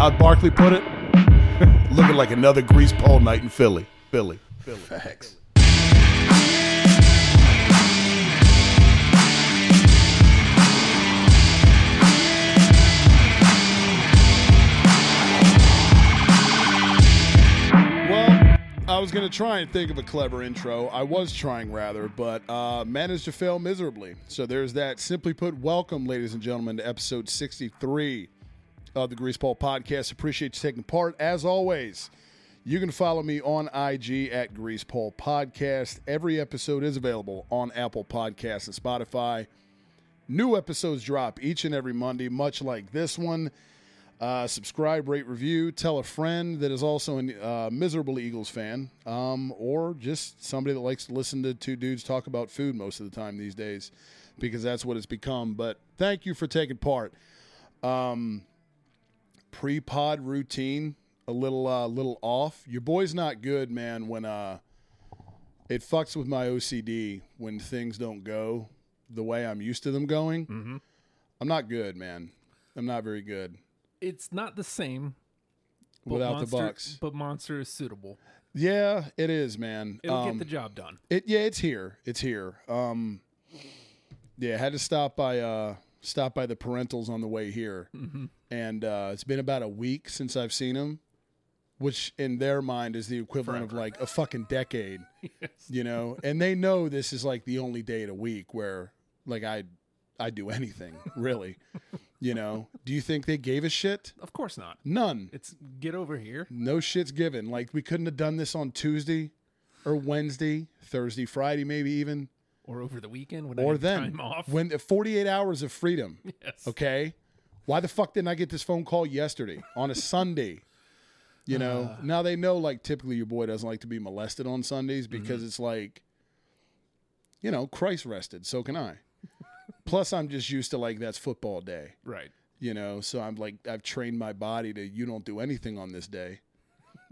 How'd Barkley put it? Looking like another grease pole night in Philly. Philly. Philly. Facts. Well, I was going to try and think of a clever intro. I was trying, rather, but uh, managed to fail miserably. So there's that. Simply put, welcome, ladies and gentlemen, to episode 63 of the Grease Pole Podcast. Appreciate you taking part. As always, you can follow me on IG at Grease Pole Podcast. Every episode is available on Apple Podcasts and Spotify. New episodes drop each and every Monday, much like this one. Uh, subscribe, rate, review. Tell a friend that is also a uh, miserable Eagles fan, um, or just somebody that likes to listen to two dudes talk about food most of the time these days, because that's what it's become. But thank you for taking part. Um, pre-pod routine a little uh, little off. Your boy's not good, man. When uh, it fucks with my OCD when things don't go the way I'm used to them going. Mm-hmm. I'm not good, man. I'm not very good It's not the same without Monster, the Bucks. but Monster is suitable. Yeah, it is, man. It'll Um, get the job done. It yeah, it's here. It's here. Um, yeah, had to stop by uh stop by the parentals on the way here, Mm-hmm. and uh, it's been about a week since I've seen them, which in their mind is the equivalent of like a fucking decade, Yes. you know. And they know this is like the only day in a week where like I I do anything really, you know. Do you think they gave a shit? Of course not. None. It's get over here. No shit's given. Like we couldn't have done this on Tuesday or Wednesday, Thursday, Friday, maybe even. Or over the weekend when or have then time off. when 48 hours of freedom yes. okay why the fuck didn't i get this phone call yesterday on a sunday you know ah. now they know like typically your boy doesn't like to be molested on sundays mm-hmm. because it's like you know christ rested so can i plus i'm just used to like that's football day Right. you know so i'm like i've trained my body to you don't do anything on this day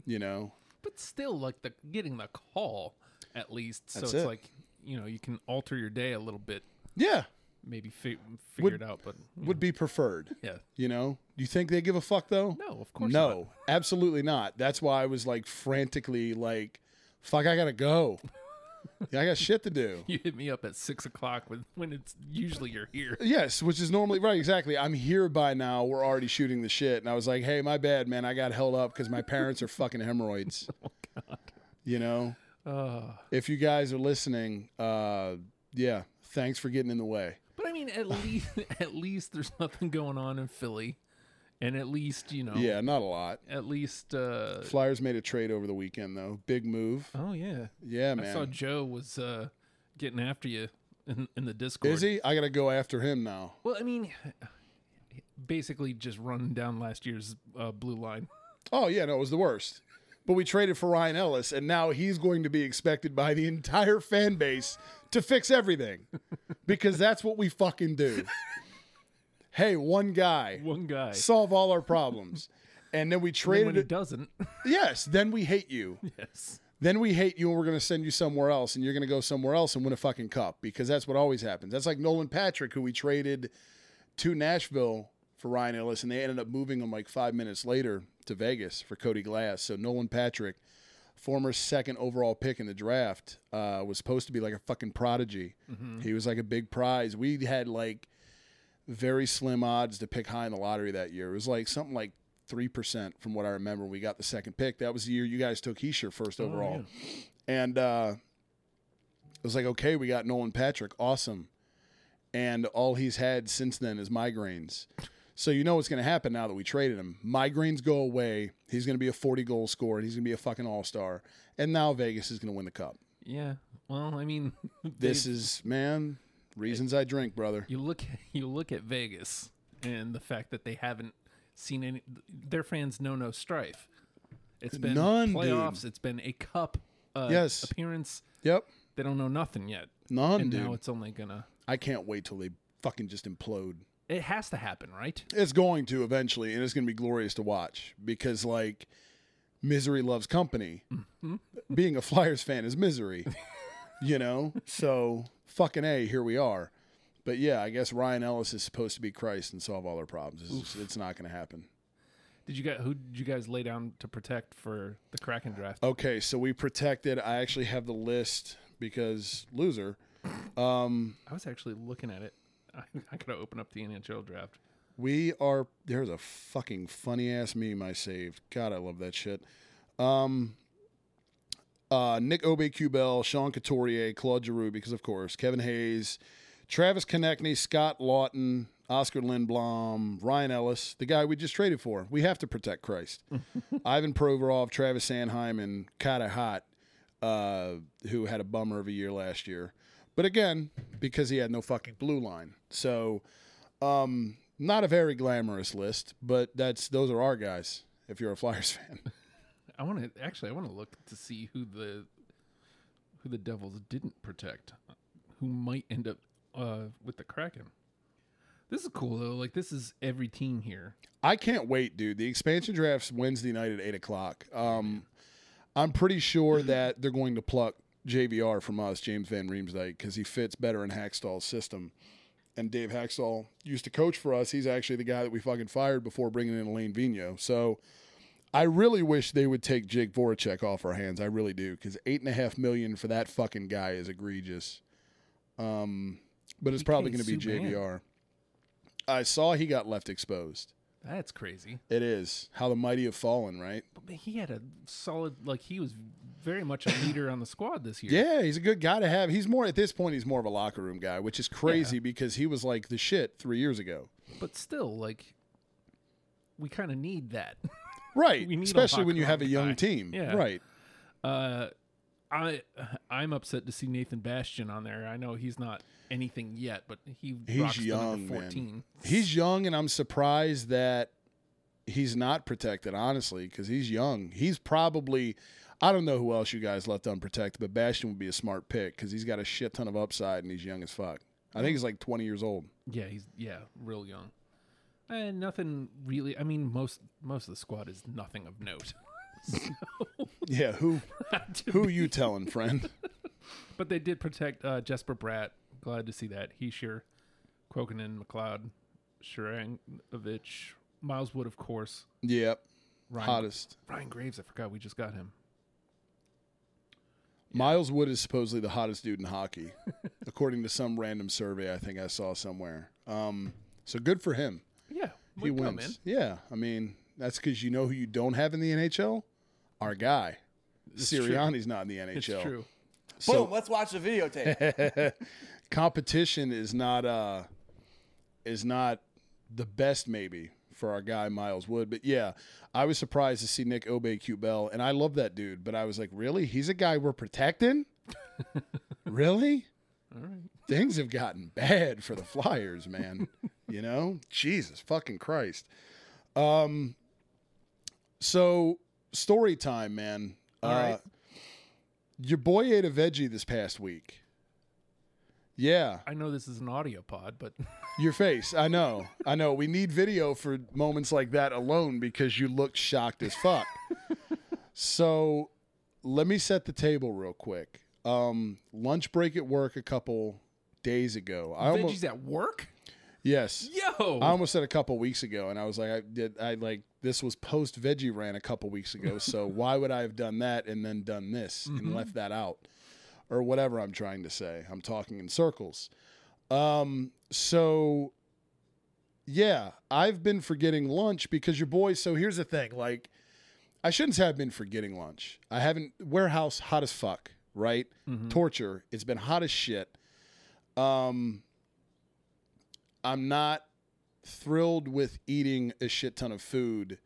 you know But still, like the getting the call at least, so That's it's it. like you know you can alter your day a little bit, yeah maybe fi- figure Would- it out. But would be preferred yeah, you know do you think they give a fuck though no, of course not. no, not. absolutely not. That's why I was like frantically like, fuck, I gotta go. yeah, I got shit to do. You hit me up at six o'clock when when it's usually you're here. Yes, which is normally right, exactly. I'm here by now. We're already shooting the shit. And I was like, hey, my bad, man. I got held up because my parents are fucking hemorrhoids. oh, God. You know? Uh, If you guys are listening, uh, yeah, thanks for getting in the way. but I mean, at least at least there's nothing going on in Philly, and at least you know, Yeah, not a lot. at least. uh Flyers made a trade over the weekend, though. Big move. Oh yeah, Yeah, man. I saw. Joe was uh getting after you in in the Discord. Is he? I got to go after him now. Well, I mean, basically just running down last year's uh, blue line. Oh yeah, no, it was the worst. But we traded for Ryan Ellis, and now he's going to be expected by the entire fan base to fix everything, because that's what we fucking do. hey, one guy One guy. solve all our problems, and then we And traded when it. doesn't, Yes, then we hate you. yes. Then we hate you, and we're going to send you somewhere else, and you're going to go somewhere else and win a fucking cup because that's what always happens. That's like Nolan Patrick, who we traded to Nashville for Ryan Ellis, and they ended up moving him like five minutes later to Vegas for Cody Glass. So Nolan Patrick, former second overall pick in the draft, uh, was supposed to be like a fucking prodigy. He was like a big prize. We had like very slim odds to pick high in the lottery that year. It was like something like three percent from what I remember. We got the second pick. That was the year you guys took Hischier first overall, and uh, it was like, okay, we got Nolan Patrick, awesome, and all he's had since then is migraines. So you know what's going to happen now that we traded him. Migraines go away. He's going to be a 40 goal scorer. He's going to be a fucking all star. And now Vegas is going to win the cup. Yeah. Well, I mean, This they- is man reasons I drink, brother. you look you look at Vegas and the fact that they haven't seen any their fans know no strife. It's been None, dude. playoffs. It's been a cup uh, Yes. appearance. Yep, They don't know nothing yet, none, and dude. now it's only gonna. I can't wait till they fucking just implode. It has to happen, right? It's going to eventually, and it's going to be glorious to watch because, like, misery loves company. Being a Flyers fan is misery, you know? So, fucking A, here we are. But yeah, I guess Ryan Ellis is supposed to be Christ and solve all their problems. It's, just- it's not going to happen. Did you guys who did you guys lay down to protect for the Kraken draft? Okay, so we protected. I actually have the list because loser. Um, I was actually looking at it. I, I gotta open up the NHL draft. We are there's a fucking funny ass meme I saved. God, I love that shit. Um uh Nick Aube-Kubel, Sean Couturier, Claude Giroux, because of course, Kevin Hayes, Travis Konecny, Scott Laughton, Oskar Lindblom, Ryan Ellis, the guy we just traded for. We have to protect Christ. Ivan Provorov, Travis Sanheim, and Carter Hart, uh, who had a bummer of a year last year. But again, because he had no fucking blue line. So um, not a very glamorous list, but that's those are our guys. If you're a Flyers fan, I want to actually. I want to look to see who the who the Devils didn't protect, who might end up uh, with the Kraken. This is cool though. Like this is every team here. I can't wait, dude. The expansion draft's Wednesday night at eight o'clock. Um, I'm pretty sure that they're going to pluck JVR from us, James Van Riemsdyk, because he fits better in Hakstol's system. And Dave Hakstol used to coach for us. He's actually the guy that we fucking fired before bringing in Alain Vigneault. So I really wish they would take Jake Voracek off our hands. I really do, because eight and a half million for that fucking guy is egregious. Um, but it's probably going to be. JVR. I saw he got left exposed. That's crazy. It is how the mighty have fallen, right? But he had a solid. Like he was very much a leader on the squad this year. Yeah, he's a good guy to have. He's more at this point. He's more of a locker room guy, which is crazy because he was like the shit three years ago. But still, like we kind of need that. Right, need especially when you have a young guy. team. Yeah. Right. Uh, I I'm upset to see Nathan Bastian on there. I know he's not anything yet, but he He's young, man. He's young, and I'm surprised that he's not protected. Honestly, because he's young. He's probably. I don't know who else you guys left unprotected, but Bastian would be a smart pick because he's got a shit ton of upside and he's young as fuck. I think he's like 20 years old. Yeah, he's yeah, real young. And nothing really. I mean, most most of the squad is nothing of note. Yeah, who who you telling, friend? But they did protect uh, Jesper Bratt. Glad to see that. Hischier, Kuokkanen, McLeod, Sharangovich, Miles Wood, of course. yep, Ryan, hottest. Ryan Graves. I forgot we just got him. Miles Wood is supposedly the hottest dude in hockey, according to some random survey I think I saw somewhere. Um, so good for him. Yeah, He come wins. Yeah, I mean that's because you know who you don't have in the NHL. Our guy, It's true. Sirianni's not in the NHL. It's true. So Boom, let's watch the videotape. competition is not uh is not the best maybe for our guy Miles Wood. But yeah, I was surprised to see Nick Obey Bell, and I love that dude. But I was like, really? He's a guy we're protecting? really? All right. Things have gotten bad for the Flyers, man. you know, Jesus fucking Christ. Um. So story time, man. All uh, right. Your boy ate a veggie this past week. Yeah, I know this is an audio pod, but your face. I know. I know. We need video for moments like that alone because you look shocked as fuck. so, let me set the table real quick. Um, lunch break at work a couple days ago. I veggies almost at work. yes. Yo, I almost said a couple weeks ago, and I was like, I did. I like this was post veggie ran a couple weeks ago. So why would I have done that and then done this and left that out, or whatever I'm trying to say? I'm talking in circles. Um, so yeah, I've been forgetting lunch because your boy. So here's the thing: like, I shouldn't say I've been forgetting lunch. I haven't. Warehouse hot as fuck, right? Torture. It's been hot as shit. Um, I'm not thrilled with eating a shit ton of food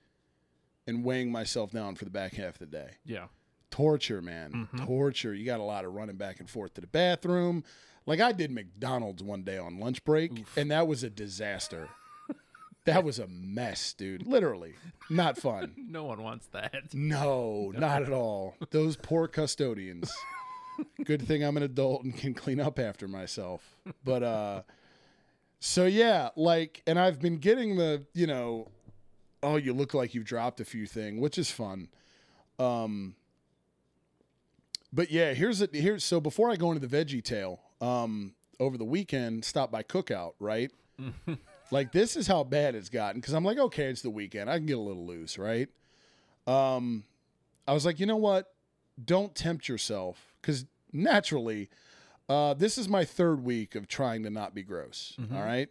and weighing myself down for the back half of the day Yeah. torture, man. Torture. You got a lot of running back and forth to the bathroom. Like I did McDonald's one day on lunch break, and that was a disaster. that was a mess, dude. Literally, not fun. No one wants that. No, not at all. Those poor custodians. Good thing I'm an adult and can clean up after myself. But uh so yeah, like and I've been getting the, you know, oh, you look like you've dropped a few thing, which is fun. Um but yeah, here's a here's so before I go into the veggie tale, um over the weekend stop by cookout, right? like this is how bad it's gotten cuz I'm like, okay, it's the weekend. I can get a little loose, right? um, I was like, you know what? Don't tempt yourself because naturally, uh, this is my third week of trying to not be gross. all right.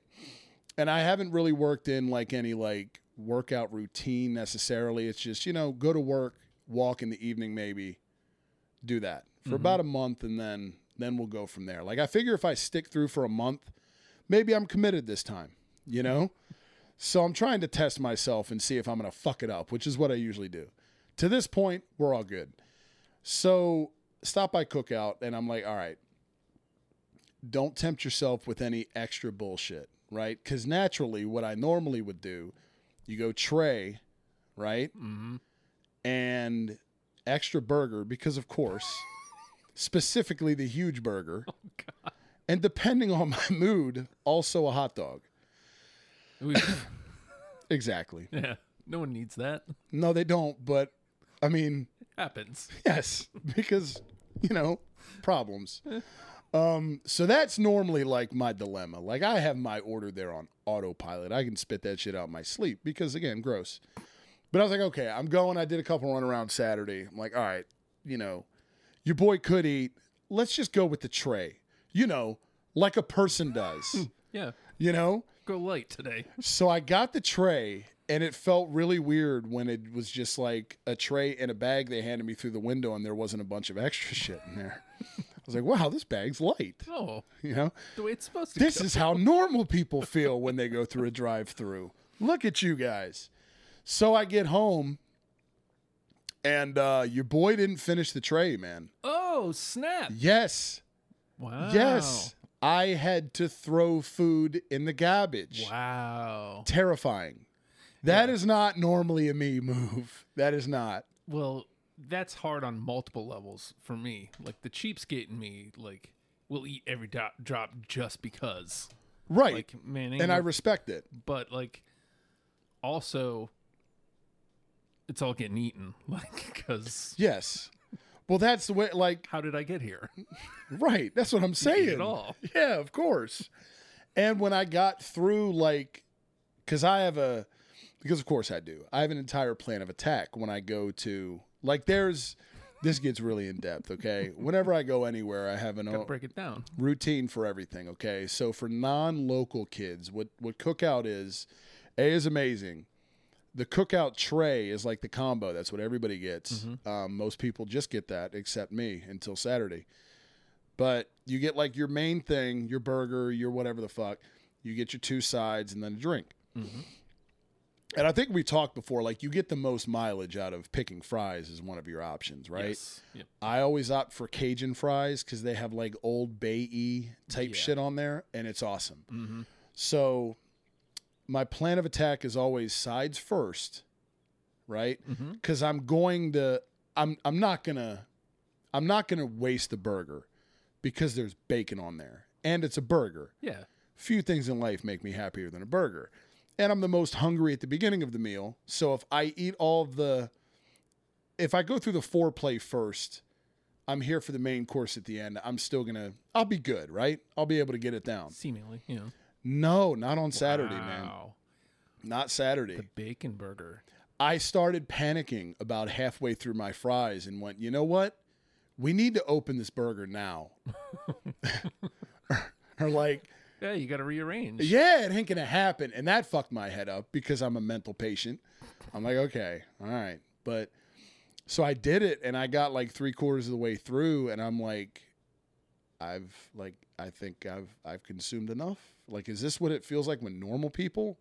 And I haven't really worked in like any like workout routine necessarily. It's just, you know, go to work, walk in the evening, maybe do that for about a month and then, then we'll go from there. Like I figure if I stick through for a month, maybe I'm committed this time, you know? So I'm trying to test myself and see if I'm going to fuck it up, which is what I usually do. To this point, we're all good. So stop by cookout and I'm like, all right, don't tempt yourself with any extra bullshit, right? Because naturally, what I normally would do, you go tray, right? Mm-hmm. And extra burger, because of course, specifically the huge burger. And depending on my mood, also a hot dog. Exactly. yeah. No one needs that. No, they don't. But I mean, Happens. yes, because you know problems. Um, so that's normally like my dilemma. Like I have my order there on autopilot. I can spit that shit out in my sleep because again, gross. But I was like, okay, I'm going. I did a couple run around Saturday. I'm like, all right, you know, your boy could eat. Let's just go with the tray. You know, like a person does. Yeah. you know. Go light today. So I got the tray, and it felt really weird when it was just like a tray and a bag they handed me through the window, and there wasn't a bunch of extra shit in there. I was like, wow, this bag's light. Oh, You know, the way it's supposed to be. this go. is how normal people feel when they go through a drive through. Look at you guys. So I get home, and uh, your boy didn't finish the tray, man. Oh, snap. Yes. Wow. Yes. I had to throw food in the garbage. Wow. terrifying. That is not normally a me move. That is not. Well, that's hard on multiple levels for me. Like the cheapskate in me, like will eat every do- drop just because. Right. Like man, and I respect it. but like also, it's all getting eaten. Like because Yes. Well, that's the way, like, how did I get here? right. That's what I'm saying. it all. Yeah, of course. And when I got through, like, because I have a, because of course I do, I have an entire plan of attack when I go to, like, there's, this gets really in depth, okay? Whenever I go anywhere, I have an Gotta break it down. routine for everything. Okay, so for non-local kids, what what cookout is, a is amazing. The cookout tray is like the combo. That's what everybody gets. Um, most people just get that, except me, until Saturday. But you get like your main thing, your burger, your whatever the fuck. You get your two sides and then a drink. And I think we talked before, like you get the most mileage out of picking fries as one of your options, right? Yes. Yep. I always opt for Cajun fries because they have like old Bay E type Yeah. shit on there, and it's awesome. Mm-hmm. So my plan of attack is always sides first, right? Mm-hmm. Because I'm going to, I'm I'm not gonna, I'm not gonna waste the burger because there's bacon on there, and it's a burger. Yeah. Few things in life make me happier than a burger. And I'm the most hungry at the beginning of the meal. So if I eat all the if I go through the foreplay first, I'm here for the main course at the end. I'm still to I'll be good, right? I'll be able to get it down. Seemingly, know. No, not on Saturday, man. Not Saturday. The bacon burger. I started panicking about halfway through my fries and went, "You know what? We need to open this burger now." or like Yeah, you got to rearrange. Yeah, it ain't gonna happen. And that fucked my head up because I'm a mental patient. I'm like, okay, all right. But so I did it and I got like three quarters of the way through and I'm like, I've like I think I've I've consumed enough. Like, is this what it feels like when normal people?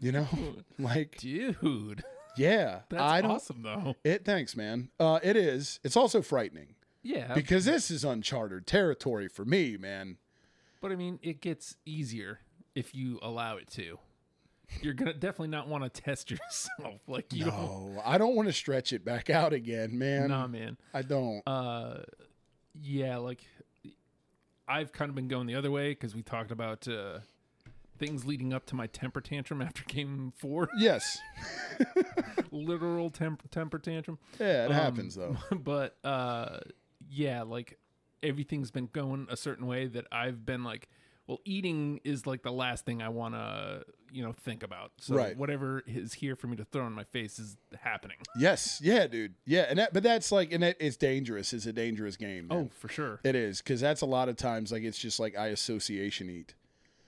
you know? Like Dude, yeah. that's I don't awesome though. it thanks, man. Uh it is. It's also frightening. Yeah, Because this is uncharted territory for me, man. But I mean, it gets easier if you allow it to. You're gonna definitely not want to test yourself. Like you don't. No, I don't want to stretch it back out again, man. Nah, man. I don't. Uh, yeah, like I've kind of been going the other way because we talked about uh, things leading up to my temper tantrum after game four. yes. Literal temp- temper tantrum. Yeah, it Um, happens though. but uh yeah like everything's been going a certain way that i've been like well eating is like the last thing i want to you know think about so Right. whatever is here for me to throw in my face is happening Yes. Yeah, dude. Yeah, and that, but that's like, and it, it's dangerous. It's a dangerous game. man. oh for sure It is because that's a lot of times like it's just like I association eat.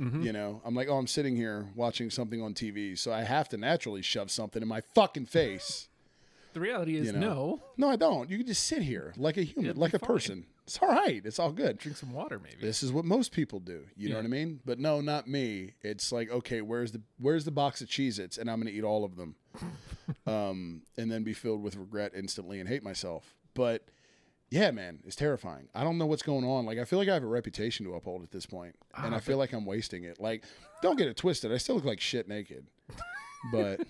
Mm-hmm. You know, I'm like, oh, I'm sitting here watching something on TV, so I have to naturally shove something in my fucking face. The reality is You know. no No, I don't. You can just sit here like a human, It'll like a fine. person. It's all right. It's all good. drink some water maybe This is what most people do. You know what I mean? But no, not me. It's like, okay, where's the where's the box of Cheez Its? And I'm gonna eat all of them. um, and then be filled with regret instantly and hate myself. But yeah, man, it's terrifying. I don't know what's going on. Like I feel like I have a reputation to uphold at this point, And Ah, I feel like I'm wasting it. Like, don't get it twisted. I still look like shit naked. But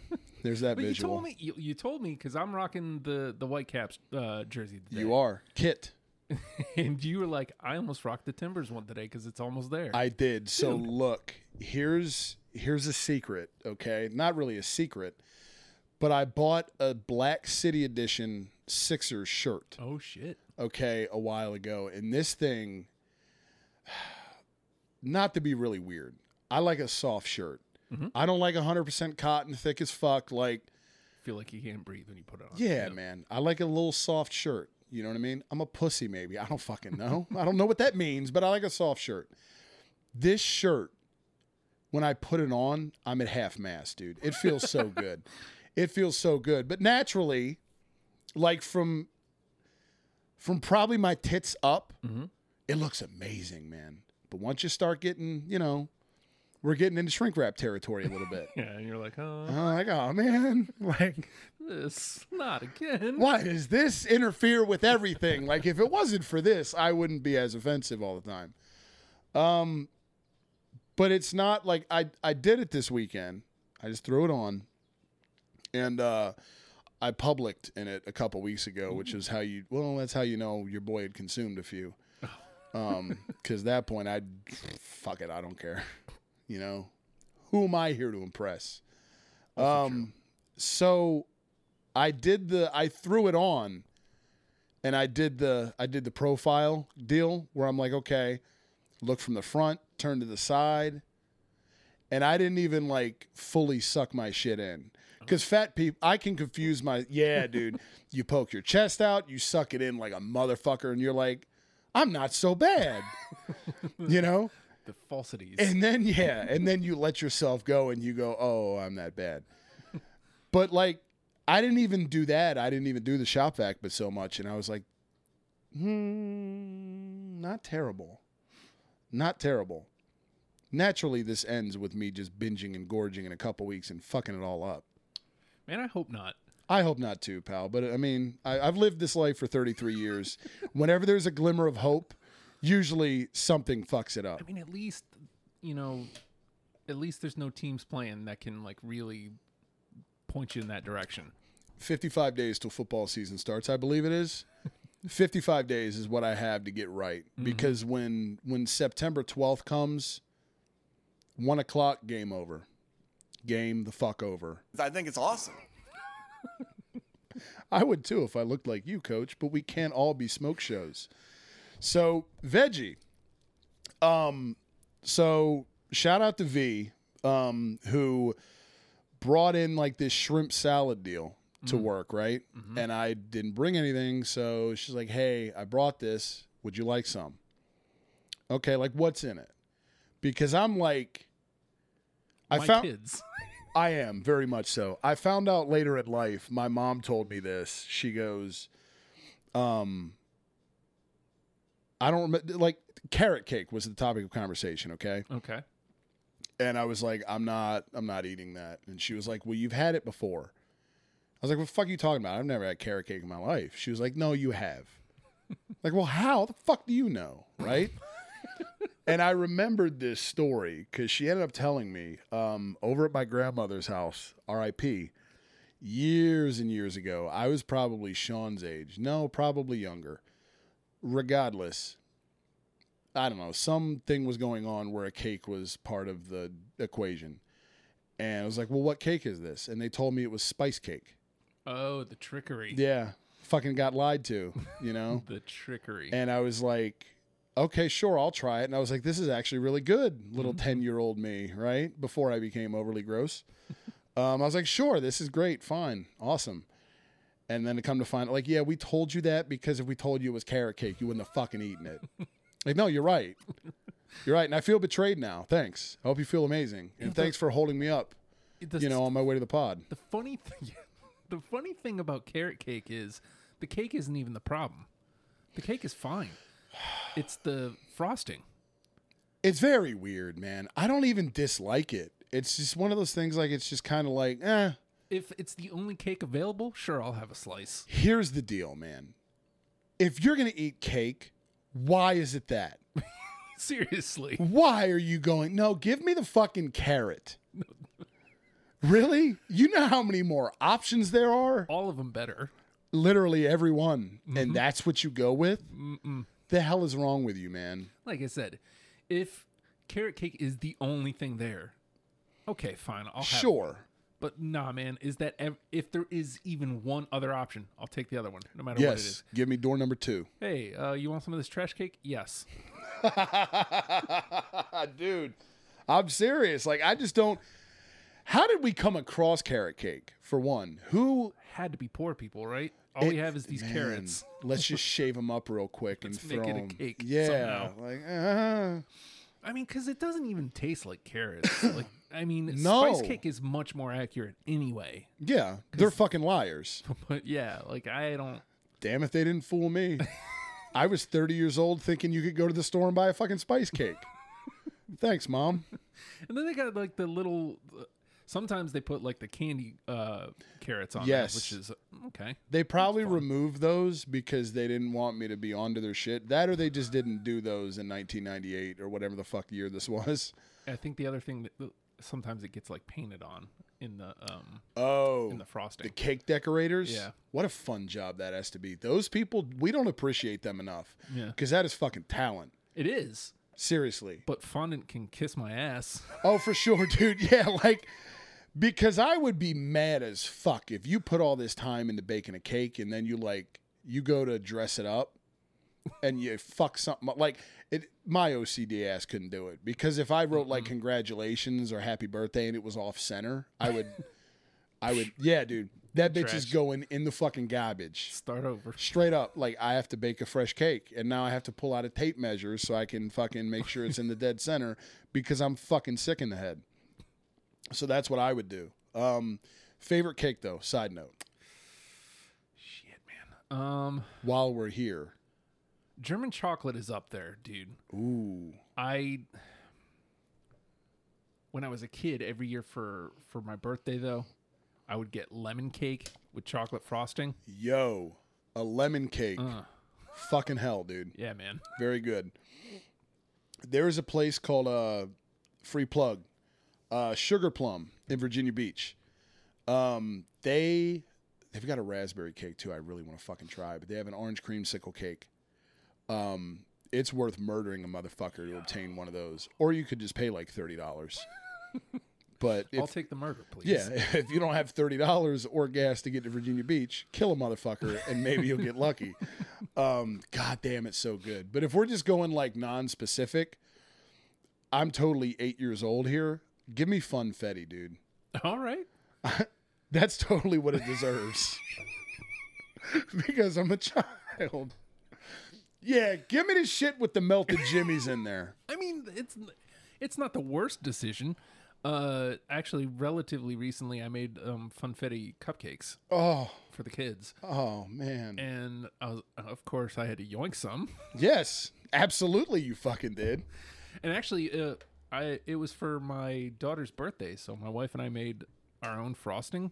there's that but you told me you, you told me because i'm rocking the the whitecaps uh jersey today. you are. Kit. and you were like i almost rocked the timbers one today because it's almost there I did. So look, here's here's a secret, okay? Not really a secret, but I bought a Black City Edition Sixers shirt, oh shit okay, a while ago. And this thing not to be really weird. I like a soft shirt. Mm-hmm. I don't like 100% cotton, thick as fuck like feel like you can't breathe when you put it on yeah, man. I like a little soft shirt. You know what I mean? I'm a pussy, maybe. I don't fucking know. I don't know what that means, but I like a soft shirt. This shirt, when I put it on, I'm at half mast, dude. It feels so good. It feels so good. But naturally, like from from probably my tits up, mm-hmm. it looks amazing, man. But once you start getting, you know, we're getting into shrink wrap territory a little bit. Yeah, and you're like, oh, I'm like, oh man, like this not again. why does this interfere with everything? like if it wasn't for this, I wouldn't be as offensive all the time. Um but it's not like I I did it this weekend. I just threw it on and uh I publicked in it a couple weeks ago, which is how you well, that's how you know your boy had consumed a few. Um cuz that point I fuck it, I don't care. You know. Who am I here to impress? Um so I did the I threw it on and I did the I did the profile deal where I'm like, okay, look from the front, turn to the side. And I didn't even like fully suck my shit in. Cause fat people I can confuse my yeah, dude. you poke your chest out, you suck it in like a motherfucker, and you're like, I'm not so bad. you know? The falsities. And then yeah, and then you let yourself go and you go, "Oh, I'm that bad." but like I didn't even do that. I didn't even do the shop vac but so much and I was like, "Hmm, not terrible. Not terrible." Naturally, this ends with me just binging and gorging in a couple weeks and fucking it all up. Man, I hope not. I hope not too, pal. But I mean, I, I've lived this life for 33 years. Whenever there's a glimmer of hope, usually something fucks it up. I mean, at least you know, at least there's no teams playing that can like really point you in that direction. 55 days till football season starts i believe it is 55 days is what i have to get right mm-hmm. because when when september 12th comes one o'clock game over game the fuck over I think it's awesome. i would too if i looked like you coach but we can't all be smoke shows so veggie um so shout out to v um who brought in like this shrimp salad deal to work, right? And I didn't bring anything, so she's like, "Hey, I brought this. Would you like some?" Okay, like what's in it? because I'm like, I My found kids. I am very much so. I found out later in life. My mom told me this. She goes, um, I don't remember. Like carrot cake was the topic of conversation. Okay, Okay. and I was like, I'm not, I'm not eating that. And she was like, Well, you've had it before. I was like, What the fuck are you talking about? I've never had carrot cake in my life. She was like, No, you have. like, well, how the fuck do you know, right? and I remembered this story because she ended up telling me um, over at my grandmother's house, R.I.P. Years and years ago, I was probably Sean's age. No, probably younger. Regardless, I don't know, something was going on where a cake was part of the equation. And I was like, well, what cake is this? And they told me it was spice cake. Oh, the trickery. Yeah. Fucking got lied to, you know? The trickery. and I was like, okay, sure, I'll try it. And I was like, this is actually really good, little 10 year old me, right? Before I became overly gross. um, I was like, sure, this is great, fine, awesome. And then to come to find like, yeah, we told you that because if we told you it was carrot cake, you wouldn't have fucking eaten it. like, no, you're right. You're right. And I feel betrayed now. Thanks. I hope you feel amazing. And the- thanks for holding me up, The- you know, on my way to the pod. the funny thing, the funny thing about carrot cake is the cake isn't even the problem. The cake is fine. It's the frosting. It's very weird, man. I don't even dislike it. It's just one of those things like it's just kind of like, eh, If it's the only cake available, sure, I'll have a slice. here's the deal, man. If you're going to eat cake, why is it that? Seriously. Why are you going, no, give me the fucking carrot? really? You know how many more options there are? All of them better. Literally every one. And mm-hmm. that's what you go with? The hell is wrong with you, man? Like I said, if carrot cake is the only thing there, okay, fine, I'll have. Sure. But nah, man, is that ev- if there is even one other option, I'll take the other one, no matter what it Yes. Give me door number two. Hey, uh, you want some of this trash cake? Yes. Dude, I'm serious. Like, I just don't. How did we come across carrot cake, for one? Who Had to be poor people, right? All we It- have is these man, carrots. Let's just shave them up real quick and Let's make throw it a 'em- cake Yeah, somehow. like uh, I mean, because it doesn't even taste like carrots. like, I mean, No. spice cake is much more accurate anyway. yeah, they're fucking liars. But yeah, like I don't. Damn if they didn't fool me. I was 30 years old thinking you could go to the store and buy a fucking spice cake. Thanks, mom. And then they got like the little. Uh, Sometimes they put like the candy uh, carrots on Yes. there, which is okay. They probably removed those because they didn't want me to be onto their shit. That or they just didn't do those in 1998 or whatever the fuck year this was. I think the other thing that sometimes it gets like painted on in the um Oh, in the frosting. the cake decorators. Yeah. What a fun job that has to be. Those people, we don't appreciate them enough. Yeah. Because that is fucking talent. It is, Seriously. but fondant can kiss my ass. Oh, for sure, dude. Yeah, like because I would be mad as fuck if you put all this time into baking a cake and then you like you go to dress it up and you fuck something up. Like it my OCD ass couldn't do it because if I wrote like congratulations or happy birthday and it was off center, I would I would yeah, dude. That bitch is going in the fucking garbage. Start over. Straight up, like I have to bake a fresh cake, and now I have to pull out a tape measure so I can fucking make sure it's in the dead center because I'm fucking sick in the head. So that's what I would do. Um, favorite cake though. Side note. Shit, man. Um, While we're here, German chocolate is up there, dude. ooh, I when I was a kid, every year for for my birthday though, I would get lemon cake with chocolate frosting. yo, a lemon cake. Uh, Fucking hell, dude. yeah, man. Very good. There is a place called uh, Free Plug, uh, Sugar Plum in Virginia Beach. Um, they they've got a raspberry cake too. I really want to fucking try, but they have an orange creamsicle cake. Um, it's worth murdering a motherfucker to obtain one of those, or you could just pay like thirty dollars. but I'll take the murder, please. yeah, if you don't have thirty dollars or gas to get to Virginia Beach, kill a motherfucker and maybe you'll get lucky. Um, God damn, it's so good. But if we're just going like non-specific, I'm totally eight years old here. Give me funfetti, dude. All right. That's totally what it deserves. because I'm a child. Yeah, give me the shit with the melted jimmies in there. I mean, it's It's not the worst decision. Uh, actually, relatively recently, I made um, funfetti cupcakes Oh, for the kids, oh man. and I was, of course, I had to yoink some. Yes, absolutely. You fucking did. And actually, uh, I it was for my daughter's birthday, so my wife and I made our own frosting.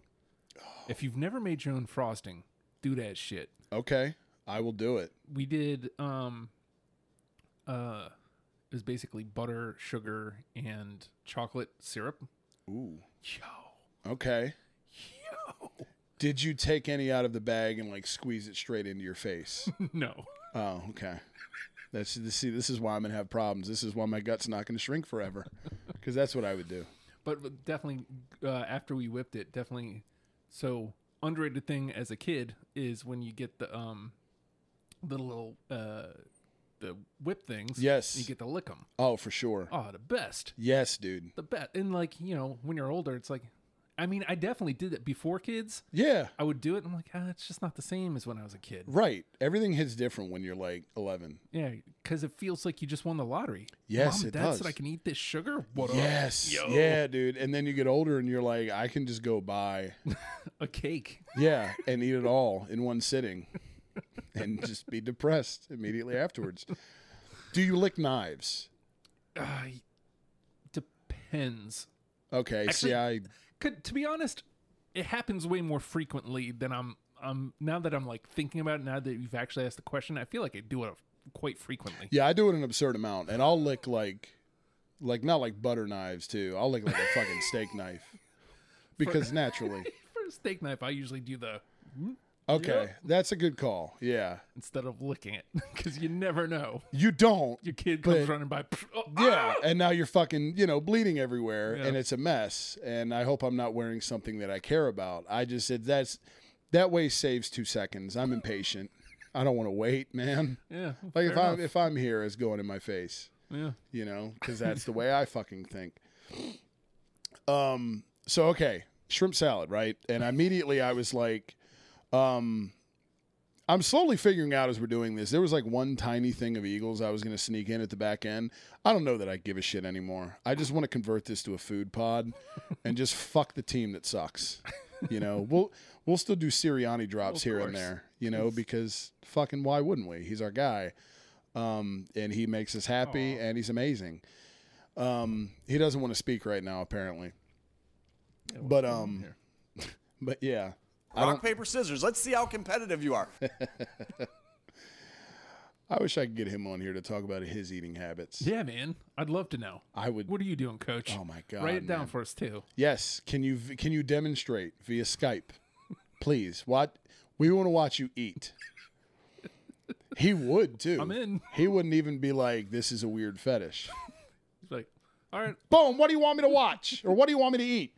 If you've never made your own frosting, do that shit. Okay, I will do it. We did um uh it was basically butter, sugar, and chocolate syrup. Ooh. Yo. Okay. Yo. Did you take any out of the bag and like squeeze it straight into your face? No. oh, okay. That's see. This is why I'm gonna have problems. This is why my gut's not gonna shrink forever, because that's what I would do. But definitely uh, after we whipped it, definitely so underrated thing as a kid is when you get the um the little uh the whip things. Yes. You get to lick them. Oh, for sure. Oh, the best. Yes, dude. The best. And like, you know, when you're older, it's like I mean, I definitely did it before kids. Yeah. I would do it. And I'm like, ah, it's just not the same as when I was a kid. Right. Everything hits different when you're like 11. Yeah, because it feels like you just won the lottery. Yes, Mom, it Dad does. said I can eat this sugar. What up? Yes. Yo. Yeah, dude. And then you get older and you're like, I can just go buy, a cake. yeah, and eat it all in one sitting, and just be depressed immediately afterwards. Do you lick knives? Uh, depends. Okay. see, I Could to be honest, it happens way more frequently than I'm. I'm now that I'm like thinking about it. Now that you've actually asked the question, I feel like I do it quite frequently. yeah, I do it an absurd amount, and I'll lick like, like not like butter knives too. I'll lick like a fucking steak knife, because naturally. For a steak knife, I usually do the hmm? Okay, that's a good call. Yeah, instead of licking it because you never know. you don't. Your kid comes But- running by. oh, Yeah, and now you're fucking, you know, bleeding everywhere, Yeah. and it's a mess. And I hope I'm not wearing something that I care about. I just said that's that way saves two seconds. I'm impatient. I don't want to wait, man. Yeah. Like if fair I'm if I'm here, it's going in my face, yeah. you know, because that's the way I fucking think. Um. So okay, shrimp salad, right? And immediately I was like, um. I'm slowly figuring out as we're doing this. There was like one tiny thing of Eagles I was going to sneak in at the back end. I don't know that I give a shit anymore. I just want to convert this to a food pod and just fuck the team that sucks. You know, we'll we'll still do Sirianni drops here and there. You know, because fucking why wouldn't we? He's our guy, um, and he makes us happy, and he's amazing. Um, he doesn't want to speak right now, apparently. Yeah, But um, but yeah, Rock, paper, scissors. Let's see how competitive you are. I wish I could get him on here to talk about his eating habits. yeah, man, I'd love to know. I would. What are you doing, Coach? Oh my god! Write it down for us too. Yes. Can you can you demonstrate via Skype, please? What we want to watch you eat. He would too. I'm in. He wouldn't even be like, "This is a weird fetish." He's like, all right. Boom. What do you want me to watch, or what do you want me to eat?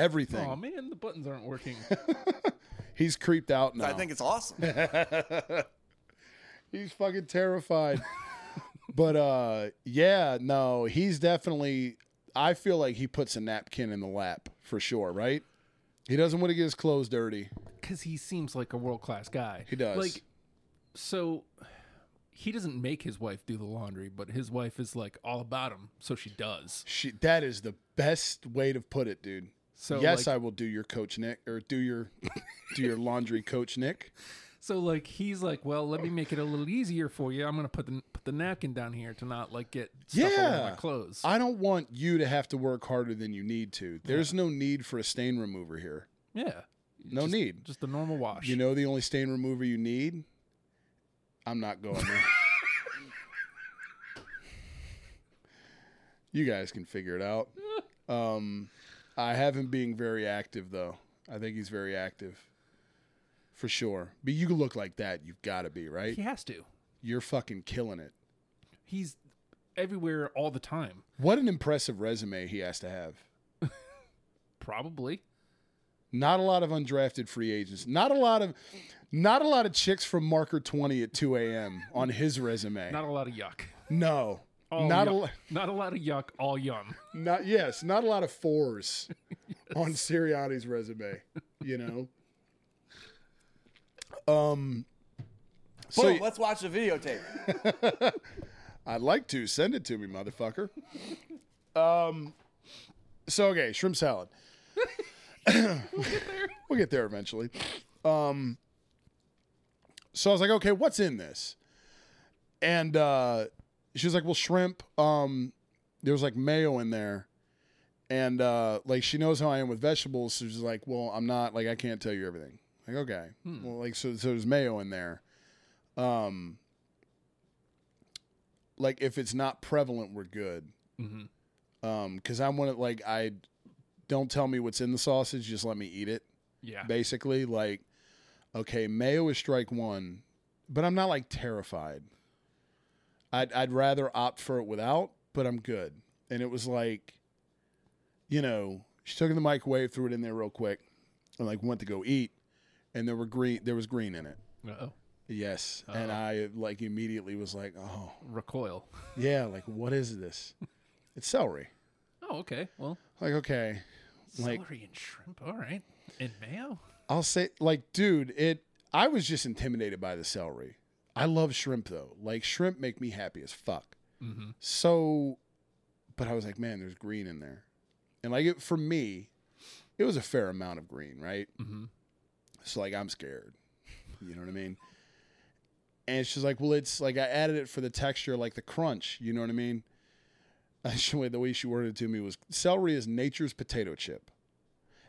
Everything. Oh man, the buttons aren't working. He's creeped out now. I think it's awesome. He's fucking terrified. but uh yeah, no, he's definitely I feel like he puts a napkin in the lap for sure, right? He doesn't want to get his clothes dirty. Because he seems like a world class guy. He does. Like, so he doesn't make his wife do the laundry, but his wife is like all about him, so she does. She, that is the best way to put it, dude. So yes, like, I will do your coach Nick or do your do your laundry coach Nick. so like he's like, well, let me make it a little easier for you. I'm gonna put the put the napkin down here to not like get stuff all over Yeah. my clothes. I don't want you to have to work harder than you need to. There's no need for a stain remover here. yeah, No just, need. Just the normal wash. You know the only stain remover you need? I'm not going there. you guys can figure it out. Um, I have him being very active, though. I think he's very active. For sure. But you look like that. You've got to be, right? he has to. You're fucking killing it. He's everywhere all the time. What an impressive resume he has to have. Probably. Not a lot of undrafted free agents. Not a lot of not a lot of chicks from marker 20 at 2 a.m. on his resume. Not a lot of yuck. no. All not a lo- not a lot of yuck. All yum. Not yes, not a lot of fours on Sirianni's resume. You know. Um. So Boom, let's watch the videotape. I'd like to send it to me, motherfucker. um, so okay, shrimp salad. we'll get there eventually. Um, so I was like, okay, what's in this? And uh, she was like, well, shrimp. Um, there was like mayo in there, and uh, like she knows how I am with vegetables. So she's like, well, I'm not like I can't tell you everything. Like, okay, well, like so, so there's mayo in there. Um, like if it's not prevalent, we're good. Mm-hmm. Um, because I want to like I don't tell me what's in the sausage, just let me eat it. Yeah. Basically, like okay, mayo is strike one, but I'm not like terrified. I'd I'd rather opt for it without, but I'm good. And it was like, you know, she took it in the microwave, threw it in there real quick, and like went to go eat, and there were green there was green in it. Uh-oh. Yes, and Oh. I like immediately was like, oh Recoil. yeah, like what is this? it's celery. Oh, okay. Well, Like okay, like celery and shrimp. All right. And mayo. I'll say, like, dude, it. I was just intimidated by the celery. I love shrimp though. Like shrimp make me happy as fuck. Mm-hmm. So, but I was like, man, there's green in there, and like it, for me, it was a fair amount of green, right? Mm-hmm. So like I'm scared. You know what I mean? And she's like, well, it's like I added it for the texture, like the crunch. You know what I mean? Actually, the way she worded it to me was celery is nature's potato chip.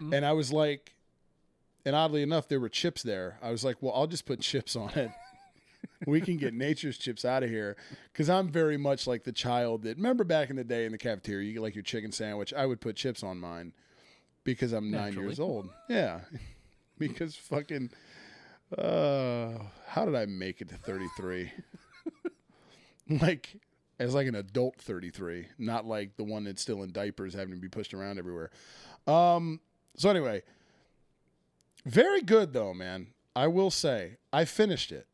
Mm. And I was like, and oddly enough, there were chips there. I was like, well, I'll just put chips on it. We can get nature's chips out of here. Cause I'm very much like the child that remember back in the day in the cafeteria, you get like your chicken sandwich. I would put chips on mine because I'm nine years old. Yeah. because fucking uh how did I make it to 33? like as like an adult 33, not like the one that's still in diapers having to be pushed around everywhere. Um so anyway, very good though, man. I will say I finished it.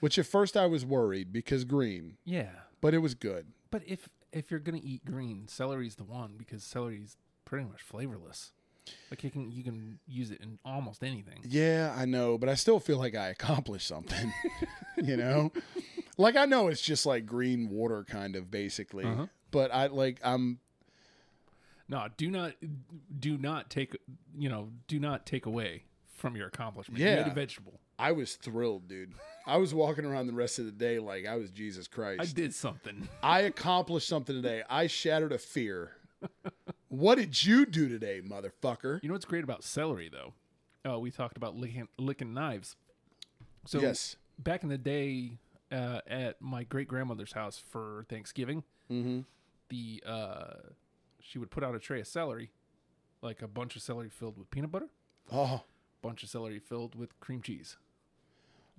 Which at first I was worried because green, Yeah. but it was good. But if if you're gonna eat green, celery's the one because celery's pretty much flavorless. Like you can you can use it in almost anything. Yeah, I know, but I still feel like I accomplished something. you know? Like I know it's just like green water kind of basically. Uh-huh. But I like I'm No, do not do not take you know do not take away from your accomplishment. Yeah. You ate a vegetable. I was thrilled, dude. I was walking around the rest of the day like I was Jesus Christ. I did something. I accomplished something today. I shattered a fear. what did you do today, motherfucker? You know what's great about celery though? Uh, we talked about licking, licking knives. So yes. back in the day, uh, at my great grandmother's house for Thanksgiving, Mm-hmm. the uh, she would put out a tray of celery, like a bunch of celery filled with peanut butter, Oh, bunch of celery filled with cream cheese.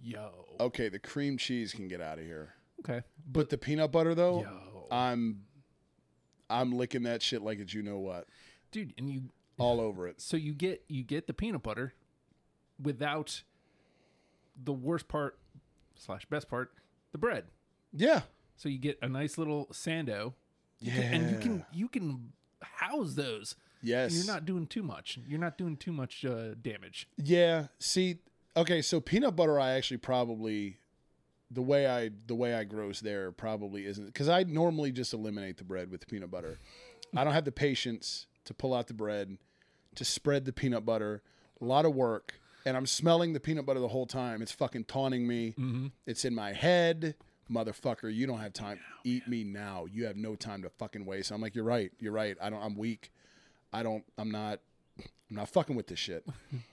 Yo. okay. The cream cheese can get out of here, Okay. but the peanut butter though, Yo. I'm, I'm licking that shit like it's you know what, Dude, and you all over it. so you get you get the peanut butter without the worst part slash best part, the bread. Yeah. So you get a nice little sando. Yeah. and you can you can house those. Yes. And you're not doing too much. You're not doing too much uh, damage. Yeah. See, okay, so peanut butter I actually probably the way I the way I gross there probably isn't because I normally just eliminate the bread with the peanut butter. I don't have the patience to pull out the bread, to spread the peanut butter. A lot of work. And I'm smelling the peanut butter the whole time. It's fucking taunting me. Mm-hmm. It's in my head. Motherfucker, you don't have time. Eat me now. You have no time to fucking waste. I'm like, you're right. You're right. I don't I'm weak. I don't I'm not I'm not fucking with this shit.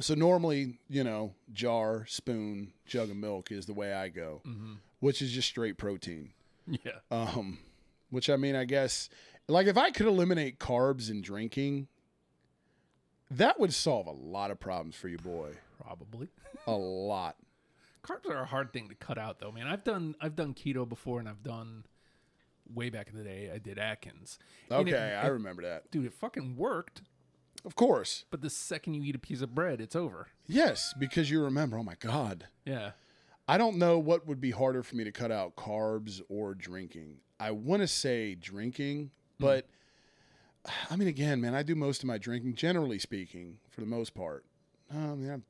So normally, you know, jar, spoon, jug of milk is the way I go, which is just straight protein. Yeah. Um, which I mean, I guess, like if I could eliminate carbs and drinking, that would solve a lot of problems for you, boy. Probably. A lot. Carbs are a hard thing to cut out though, man. I've done I've done keto before and I've done way back in the day I did Atkins. Okay, it- I remember that. dude, it fucking worked. Of course. But the second you eat a piece of bread, it's over. Yes, because you remember. Oh my god. Yeah. I don't know what would be harder for me to cut out, carbs or drinking. I want to say drinking, hmm. but I mean, again, man, I do most of my drinking, generally speaking, for the most part. Um, I mean, I've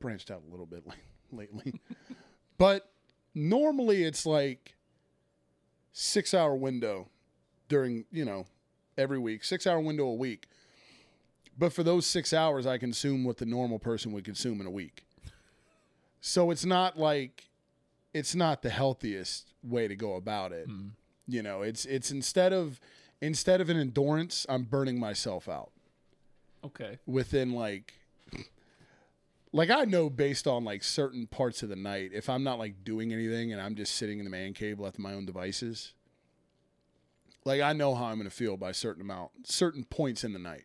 branched out a little bit lately, but normally it's like six hour window during, you know, every week, six hour window a week. But for those six hours, I consume what the normal person would consume in a week. So it's not like it's not the healthiest way to go about it. Mm-hmm. You know, it's it's instead of instead of an endurance, I'm burning myself out Okay. within like like I know based on like certain parts of the night, if I'm not like doing anything and I'm just sitting in the man cave left to my own devices, like I know how I'm gonna feel by certain amount, certain points in the night.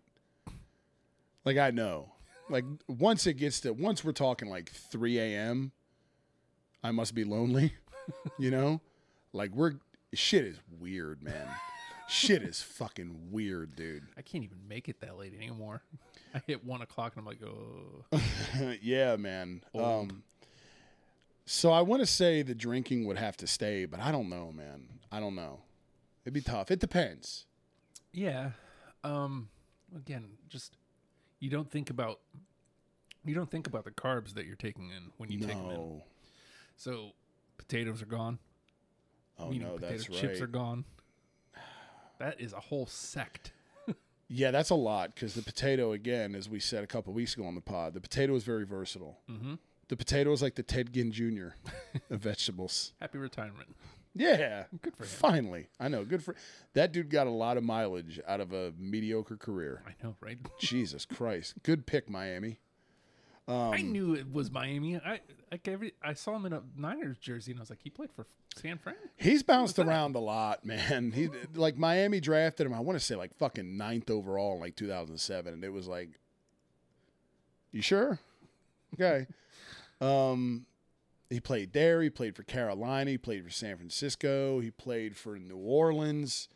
Like I know. Like once it gets to once we're talking like three AM, I must be lonely. you know? Like we're shit is weird, man. shit is fucking weird, dude. I can't even make it that late anymore. I hit one o'clock and I'm like, oh, yeah, man. Um, so I want to say the drinking would have to stay, but I don't know, man. I don't know. It'd be tough. It depends. yeah. Um, again, just you don't think about you don't think about the carbs that you're taking in when you take them in. No. So potatoes are gone. Oh no, potato that's chips right. are gone. That is a whole sect. Yeah, that's a lot because the potato, again, as we said a couple weeks ago on the pod, the potato is very versatile. Mm-hmm. The potato is like the Ted Ginn Jr. of vegetables. Happy retirement. Yeah, Good for him. Finally, I know. Good for that dude. Got a lot of mileage out of a mediocre career. I know, right? Jesus Christ, good pick, Miami. Um, I knew it was Miami. I like every I saw him in a Niners jersey and I was like, he played for San Fran. He's bounced around a lot, man. He like Miami drafted him. I want to say like fucking ninth overall in like 2007, and it was like, you sure? Okay. Um, he played there. He played for Carolina. He played for San Francisco. He played for New Orleans.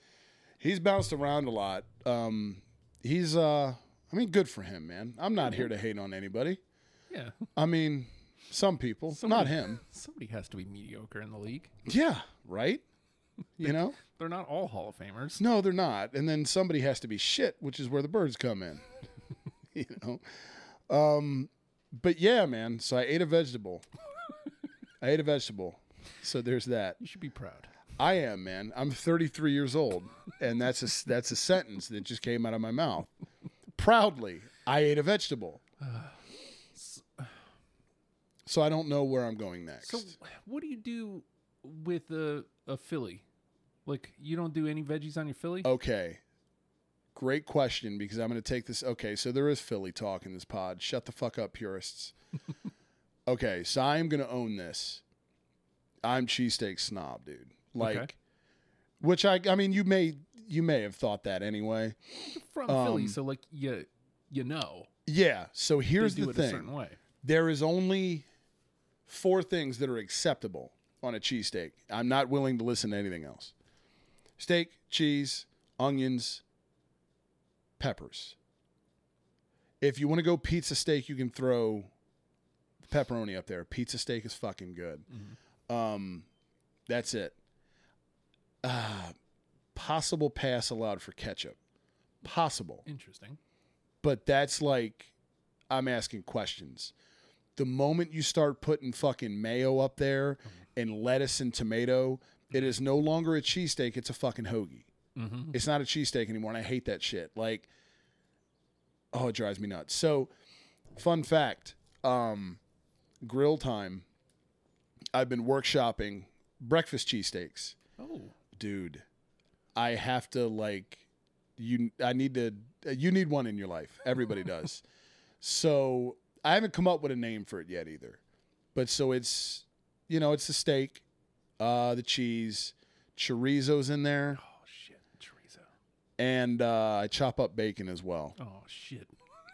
He's bounced around a lot. Um, he's uh, I mean, good for him, man. I'm not here to hate on anybody. Yeah. I mean, some people, not him. Somebody has to be mediocre in the league. Yeah, right. You know. They're not all Hall of Famers. No, they're not. And then somebody has to be shit, which is where the birds come in. you know. Um, but yeah, man. So I ate a vegetable. I ate a vegetable. So there's that. You should be proud. I am, man. I'm 33 years old, and that's a that's a sentence that just came out of my mouth. Proudly, I ate a vegetable. So I don't know where I'm going next. So, what do you do with a a Philly? Like, you don't do any veggies on your Philly? Okay. Great question because I'm going to take this. Okay, so there is Philly talk in this pod. Shut the fuck up, purists. Okay, so I'm going to own this. I'm cheesesteak snob, dude. Like, Okay. which I, I mean, you may, you may have thought that anyway. From Philly, um, so like you you know Yeah. So here's the it a certain thing: way. there is only four things that are acceptable on a cheesesteak. I'm not willing to listen to anything else: steak, cheese, onions, peppers. If you want to go pizza steak, you can throw pepperoni up there. Pizza steak is fucking good. Um, that's it. Uh, possible pass allowed for ketchup. Possible Interesting. but that's like I'm asking questions. The moment you start putting fucking mayo up there and lettuce and tomato, it is no longer a cheesesteak, it's a fucking hoagie. Mm-hmm. It's not a cheesesteak anymore, and I hate that shit. Like, oh, it drives me nuts. So, fun fact um, grill time, I've been workshopping breakfast cheesesteaks. Oh, dude i have to like you i need to you need one in your life. Everybody does. So i haven't come up with a name for it yet either. But so it's you know it's the steak uh the cheese chorizo's in there. Oh shit, chorizo. and uh i chop up bacon as well. Oh shit.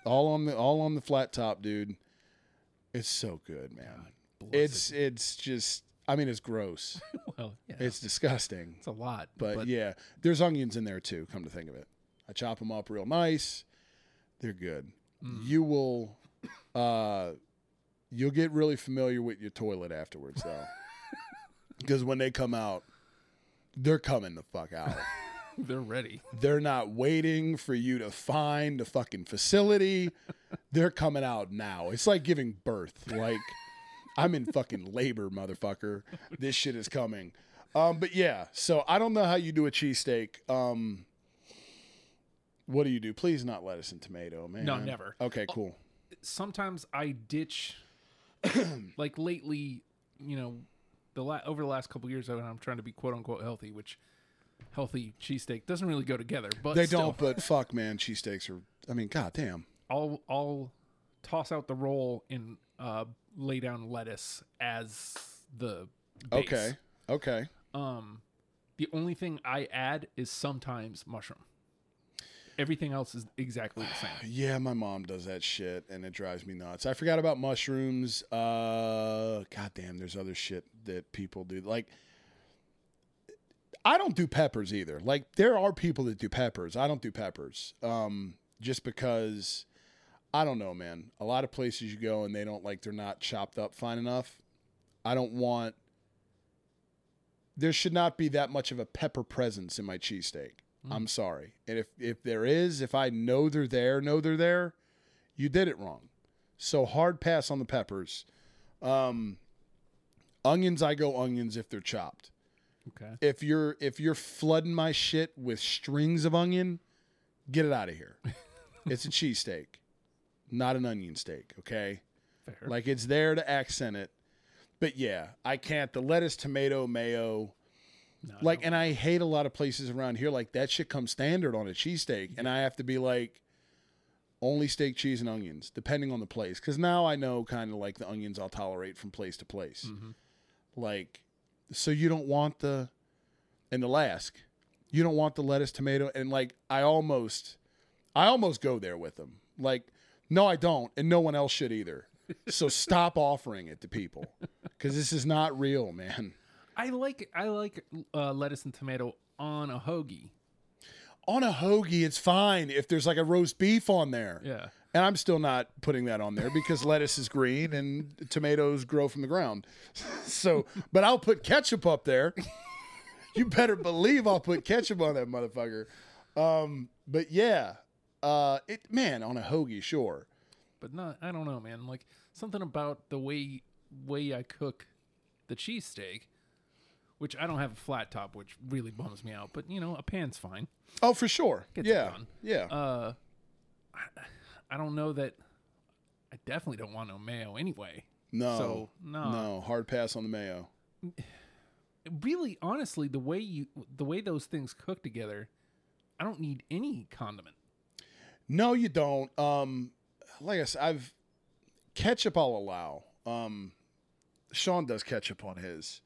all on the all on the flat top dude it's so good man it's it's just i mean it's gross well, yeah, it's, disgusting. it's a lot, But, yeah, there's onions in there too. Come to think of it, I chop them up real nice. They're good. You will, uh, you'll get really familiar with your toilet afterwards, though, because when they come out, they're coming the fuck out. they're ready. they're not waiting for you to find the fucking facility. They're coming out now. It's like giving birth. Like I'm in fucking labor, motherfucker. This shit is coming. Um, but yeah, so I don't know how you do a cheesesteak. Um, what do you do? Please not lettuce and tomato, man. No, never. Okay, cool. Sometimes I ditch, like lately, you know, the la- over the last couple years, when I'm trying to be quote unquote healthy, which healthy cheesesteak doesn't really go together. But They still, don't, but fuck, man, cheesesteaks are. I mean, goddamn. I'll I'll toss out the roll and uh, lay down lettuce as the base. Okay, okay. Um, the only thing I add is sometimes mushroom. Everything else is exactly the same. Yeah, my mom does that shit, and it drives me nuts. I forgot about mushrooms. Uh, goddamn, there's other shit that people do. Like, I don't do peppers either. Like, there are people that do peppers. I don't do peppers. Um, just because I don't know, man. A lot of places you go and they don't like they're not chopped up fine enough. I don't want. There should not be that much of a pepper presence in my cheesesteak. I'm sorry. And if if there is, if I know they're there, know they're there, you did it wrong. So hard pass on the peppers. Um, onions, I go onions if they're chopped. Okay. If you're if you're flooding my shit with strings of onion, get it out of here. it's a cheesesteak, not an onion steak. Okay. Fair. Like it's there to accent it. But yeah, I can't. The lettuce, tomato, mayo. No, Like, and I hate a lot of places around here. Like that shit comes standard on a cheesesteak, and I have to be like, only steak, cheese, and onions, depending on the place. Because now I know kind of like the onions I'll tolerate from place to place. Like, so you don't want the, and the lask, you don't want the lettuce, tomato, and like I almost, I almost go there with them. Like, no, I don't, and no one else should either. So stop offering it to people, because this is not real, man. I like I like uh, lettuce and tomato on a hoagie. on a hoagie, it's fine if there's like a roast beef on there. Yeah. And I'm still not putting that on there because lettuce is green and tomatoes grow from the ground. So, but I'll put ketchup up there. You better believe I'll put ketchup on that motherfucker. Um, but yeah, uh, it man on a hoagie, sure. But not I don't know, man. Like something about the way way I cook the cheesesteak, which I don't have a flat top, which really bums me out. But you know, a pan's fine. Oh, for sure. Gets it yeah, done. yeah. Uh, I, I don't know that. I definitely don't want no mayo anyway. no, so, no. no, hard pass on the mayo. Really, honestly, the way you the way those things cook together, I don't need any condiment. No, you don't. Um, like I said, I've ketchup. I'll allow. Um, Sean does ketchup on his.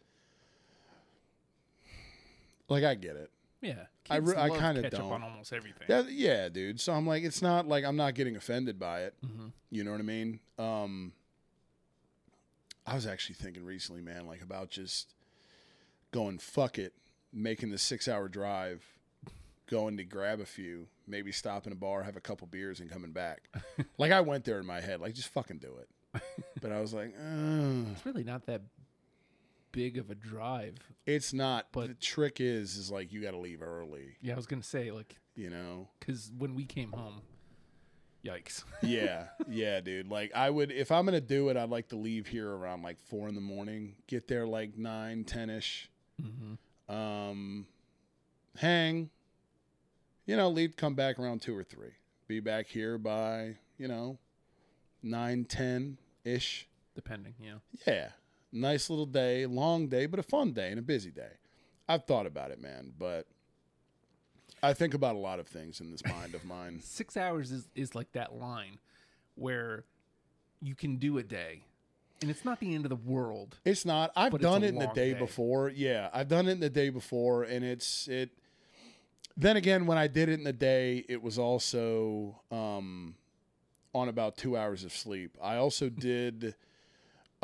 Like I get it. Yeah, I re- I kinda don't. on almost everything. Yeah, yeah, dude. So I'm like, it's not like I'm not getting offended by it. Mhm. You know what I mean? Um, I was actually thinking recently, man, like about just going fuck it, making the six hour drive, going to grab a few, maybe stop in a bar, have a couple beers, and coming back. like I went there in my head, like just fucking do it. But I was like, It's really not that big of a drive. it's not. But- the trick is, is like you got to leave early. Yeah, I was gonna say like You know? because when we came home, yikes. yeah, yeah, dude. Like I would if I'm gonna do it, I'd like to leave here around like four in the morning. Get there like nine, ten ish. mm-hmm. Um, hang. You know, leave. Come back around two or three. Be back here by you know nine, ten ish. Depending, yeah. Yeah, nice little day, long day, but a fun day and a busy day. I've thought about it, man, but I think about a lot of things in this mind of mine. Six hours is is like that line where you can do a day, and it's not the end of the world. It's not. I've But done it in the day, day. before. Yeah, I've done it in the day before, and it's it. Then again, when I did it in the day, it was also um, on about two hours of sleep. I also did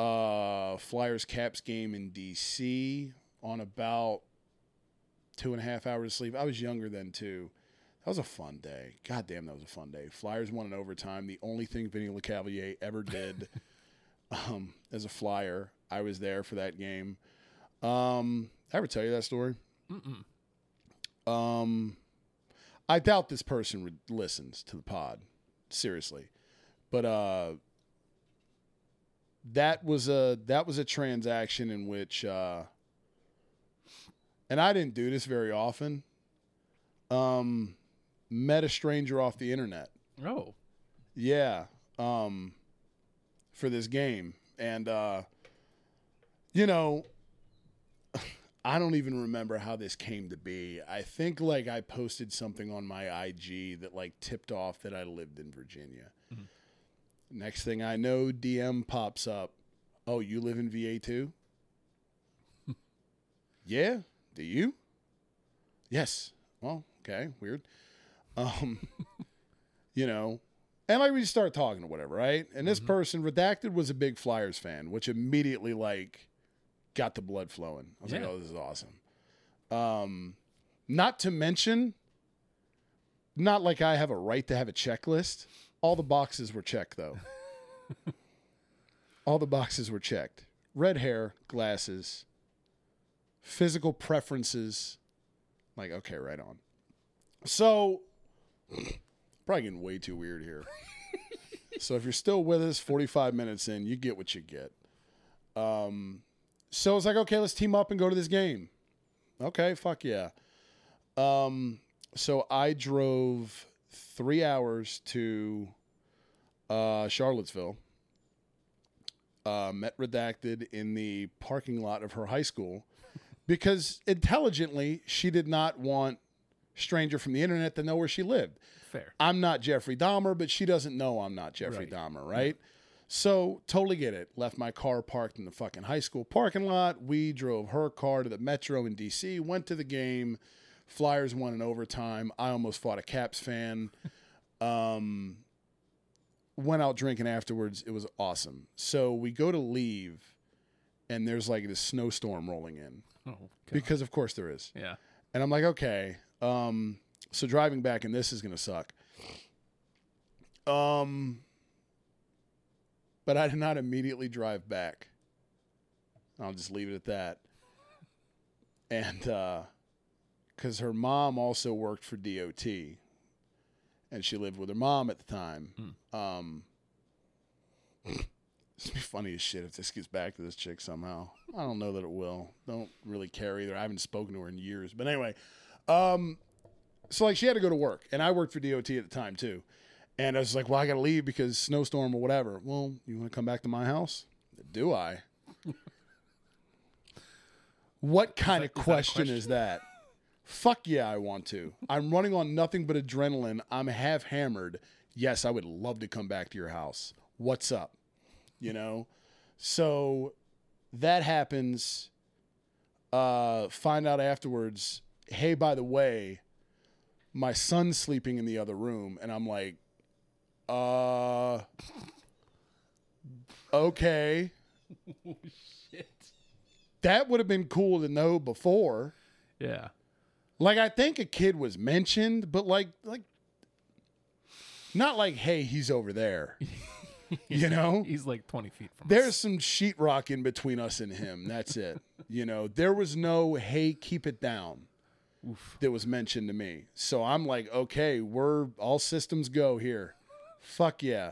uh, Flyers Caps game in DC on about two and a half hours of sleep. I was younger then too. That was a fun day. God damn, that was a fun day. Flyers won in overtime. The only thing Vinny Lecavalier ever did um, as a flyer. I was there for that game. Um, I ever tell you that story? Mm-mm. Um, I doubt this person re- listens to the pod, seriously, but uh, that was a that was a transaction in which uh, and I didn't do this very often. Um, met a stranger off the internet. Oh, Yeah. Um for this game. And uh you know, I don't even remember how this came to be. I think like I posted something on my IG that like tipped off that I lived in Virginia. Next thing I know, DM pops up. Oh, you live in VA too? yeah. Do you? Yes. Well, okay, weird. Um you know, and like we start talking or whatever, right? And this person, Redacted, was a big Flyers fan, which immediately like got the blood flowing. I was like, oh, this is awesome. Um, not to mention, not like I have a right to have a checklist. All the boxes were checked though. All the boxes were checked. Red hair, glasses, physical preferences. Like, okay, right on. So probably getting way too weird here. so if you're still with us 45 minutes in, you get what you get. Um, so it's like, okay, let's team up and go to this game. Okay, fuck yeah. Um, so I drove three hours to uh, Charlottesville. Uh, met redacted in the parking lot of her high school because intelligently she did not want stranger from the internet to know where she lived. fair. I'm not Jeffrey Dahmer, but she doesn't know I'm not Jeffrey Right. Dahmer, right? So totally get it. Left my car parked in the fucking high school parking lot. We drove her car to the metro in DC, went to the game. Flyers won in overtime. I almost fought a Caps fan. Um, went out drinking afterwards. It was awesome. So we go to leave, and there's like this snowstorm rolling in Oh, God. because, of course, there is. yeah. And I'm like, okay. Um, so driving back and this is gonna suck. Um, but I did not immediately drive back. I'll just leave it at that. And uh, because her mom also worked for DOT, and she lived with her mom at the time. Um, it's be funny as shit if this gets back to this chick somehow. I don't know that it will. Don't really care either. I haven't spoken to her in years. But anyway, um, so like she had to go to work, and I worked for DOT at the time too. And I was like, well, I got to leave because snowstorm or whatever. Well, you want to come back to my house? Do I? what kind of that- is that question question? is that? Fuck yeah, I want to. I'm running on nothing but adrenaline. I'm half hammered. Yes, I would love to come back to your house. What's up? You know? So that happens. Uh, find out afterwards, hey, by the way, my son's sleeping in the other room. And I'm like, uh, okay. Shit. That would have been cool to know before. Yeah. Like I think a kid was mentioned, but like like not like, hey, he's over there. you know? He's like 20 feet from There's us. some sheetrock in between us and him. That's it. you know, there was no hey, keep it down Oof. that was mentioned to me. So I'm like, okay, we're all systems go here. Fuck yeah.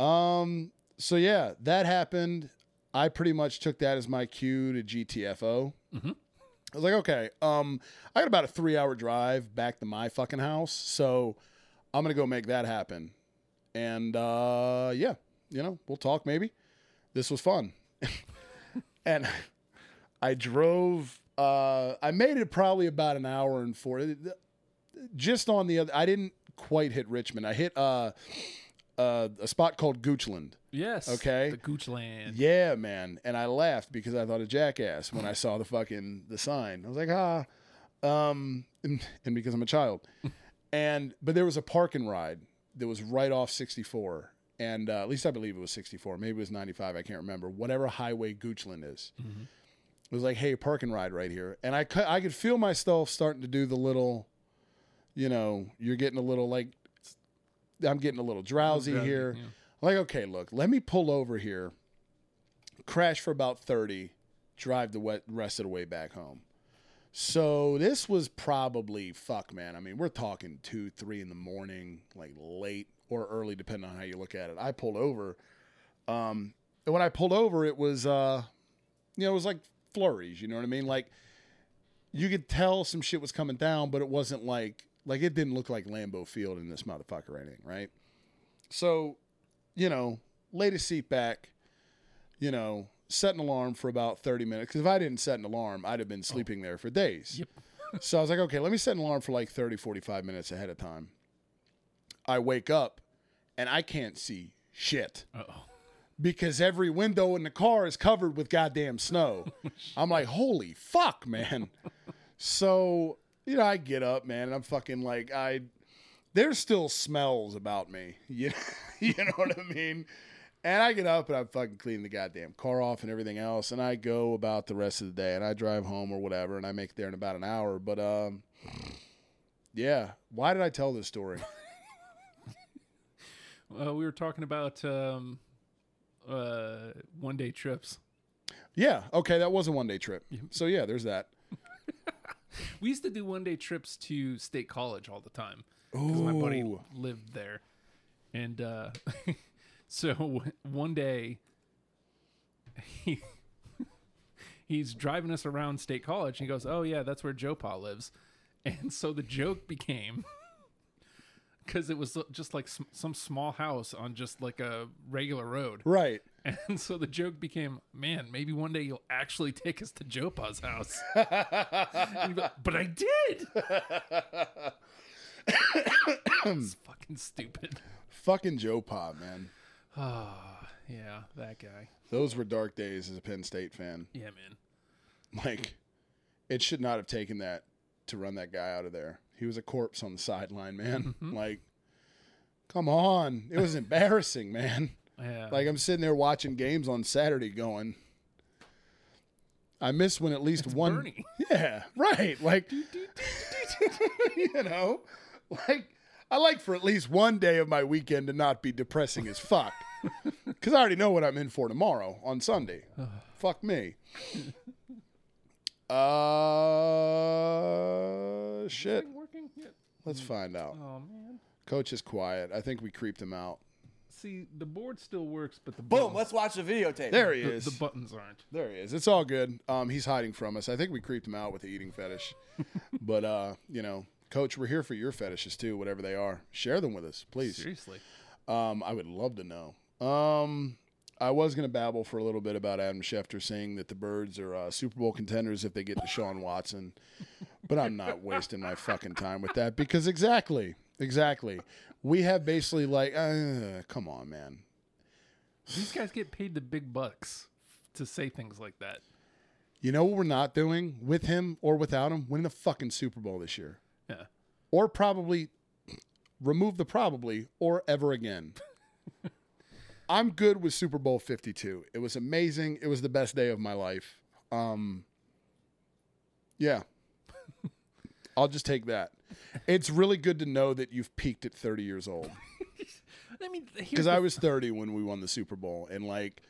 Um, so yeah, that happened. I pretty much took that as my cue to GTFO. I was like, okay, um, I got about a three hour drive back to my fucking house. So I'm gonna go make that happen. And uh yeah, you know, we'll talk maybe. This was fun. and I drove uh I made it probably about an hour and four just on the other I didn't quite hit Richmond. I hit uh uh, a spot called Goochland. Yes. Okay. The Goochland. Yeah, man. And I laughed because I thought of jackass when I saw the fucking the sign. I was like, ah, um, and, and because I'm a child. and but there was a park and ride that was right off 64, and uh, at least I believe it was 64. Maybe it was 95. I can't remember. Whatever highway Goochland is. It was like, hey, park and ride right here, and I cou- I could feel myself starting to do the little, you know, you're getting a little like, I'm getting a little drowsy here. yeah. Like, okay, look, let me pull over here, crash for about 30, drive the wet rest of the way back home. So this was probably, fuck, man. I mean, we're talking two, three in the morning, like late or early, depending on how you look at it. I pulled over. Um, and when I pulled over, it was, uh, you know, it was like flurries, you know what I mean? Like, you could tell some shit was coming down, but it wasn't like like it didn't look like Lambeau Field in this motherfucker or anything, right? So, you know, lay the seat back, you know, set an alarm for about 30 minutes. Because if I didn't set an alarm, I'd have been oh. sleeping there for days. Yep. so I was like, okay, let me set an alarm for like 30, 45 minutes ahead of time. I wake up and I can't see shit Uh-oh. because every window in the car is covered with goddamn snow. Oh, I'm like, holy fuck, man. so, you know, I get up, man, and I'm fucking like, I, there's still smells about me. You, you know what I mean? And I get up and I'm fucking cleaning the goddamn car off and everything else. And I go about the rest of the day and I drive home or whatever and I make it there in about an hour. But, um, yeah. Why did I tell this story? Uh, we were talking about um, uh, one day trips. yeah. Okay. That was a one day trip. So, yeah, there's that. We used to do one day trips to State College all the time because my buddy lived there, and uh, so one day he he's driving us around State College, and he goes, "Oh yeah, that's where Joe Pa lives," and so the joke became. Because it was just like some, some small house on just like a regular road. Right. And so the joke became, man, maybe one day you'll actually take us to Joe Pa's house. And he'd be like, but I did. it's fucking stupid. Fucking Joe Pa, man. Ah, yeah, that guy. Those were dark days as a Penn State fan. Yeah, man. Like, it should not have taken that to run that guy out of there. He was a corpse on the sideline, man. Like, come on. It was embarrassing, man. Yeah. Like, I'm sitting there watching games on Saturday going, I miss when at least one. Bernie. Yeah, right. Like, you know, like, I like for at least one day of my weekend to not be depressing as fuck. Because I already know what I'm in for tomorrow on Sunday. fuck me. Uh, shit. Let's find out. Oh man. Coach is quiet. I think we creeped him out. See, the board still works, but the Boom, buttons- let's watch the videotape. There he the, is. the buttons aren't. There he is. It's all good. Um, he's hiding from us. I think we creeped him out with the eating fetish. but uh, you know, coach, we're here for your fetishes too, whatever they are. Share them with us, please. Seriously. Um, I would love to know. Um, I was going to babble for a little bit about Adam Schefter saying that the Birds are uh, Super Bowl contenders if they get Deshaun Watson, but I'm not wasting my fucking time with that because exactly, exactly, we have basically like, uh, come on, man. These guys get paid the big bucks to say things like that. You know what we're not doing with him or without him? Winning the fucking Super Bowl this year, Yeah. or probably remove the probably or ever again. I'm good with Super Bowl 52. It was amazing. It was the best day of my life. Um, yeah, I'll just take that. It's really good to know that you've peaked at 30 years old I mean, because I was 30 when we won the Super Bowl, and like,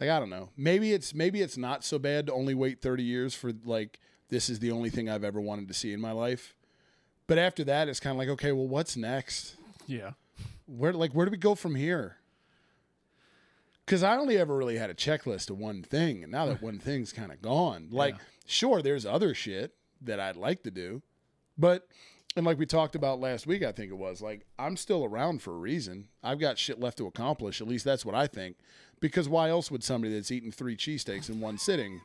like I don't know. Maybe it's maybe it's not so bad to only wait 30 years for like this is the only thing I've ever wanted to see in my life. But after that, it's kind of like, okay, well, what's next? Yeah. Where like where do we go from here? Because I only ever really had a checklist of one thing, and now that one thing's kind of gone, like Yeah. sure, there's other shit that I'd like to do, but and like we talked about last week, I think it was like I'm still around for a reason. I've got shit left to accomplish. At least that's what I think. Because why else would somebody that's eaten three cheesesteaks in one sitting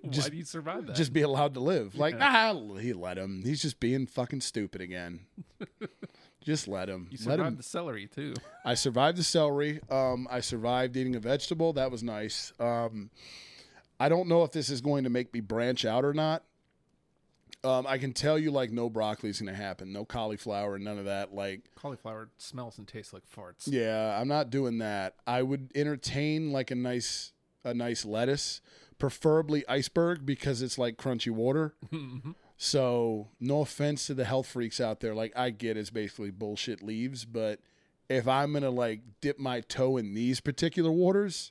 Why do you survive that? just be allowed to live? Like ah, he let him. He's just being fucking stupid again. just let him. you let him. survived the celery too. I survived the celery. Um, I survived eating a vegetable. That was nice. Um, I don't know if this is going to make me branch out or not. Um, I can tell you, like, no broccoli is going to happen. No cauliflower, none of that. Like, Cauliflower smells and tastes like farts. yeah, I'm not doing that. I would entertain like a nice, a nice lettuce, preferably iceberg because it's like crunchy water. So, no offense to the health freaks out there. Like, I get it's basically bullshit leaves, but if I'm gonna like dip my toe in these particular waters,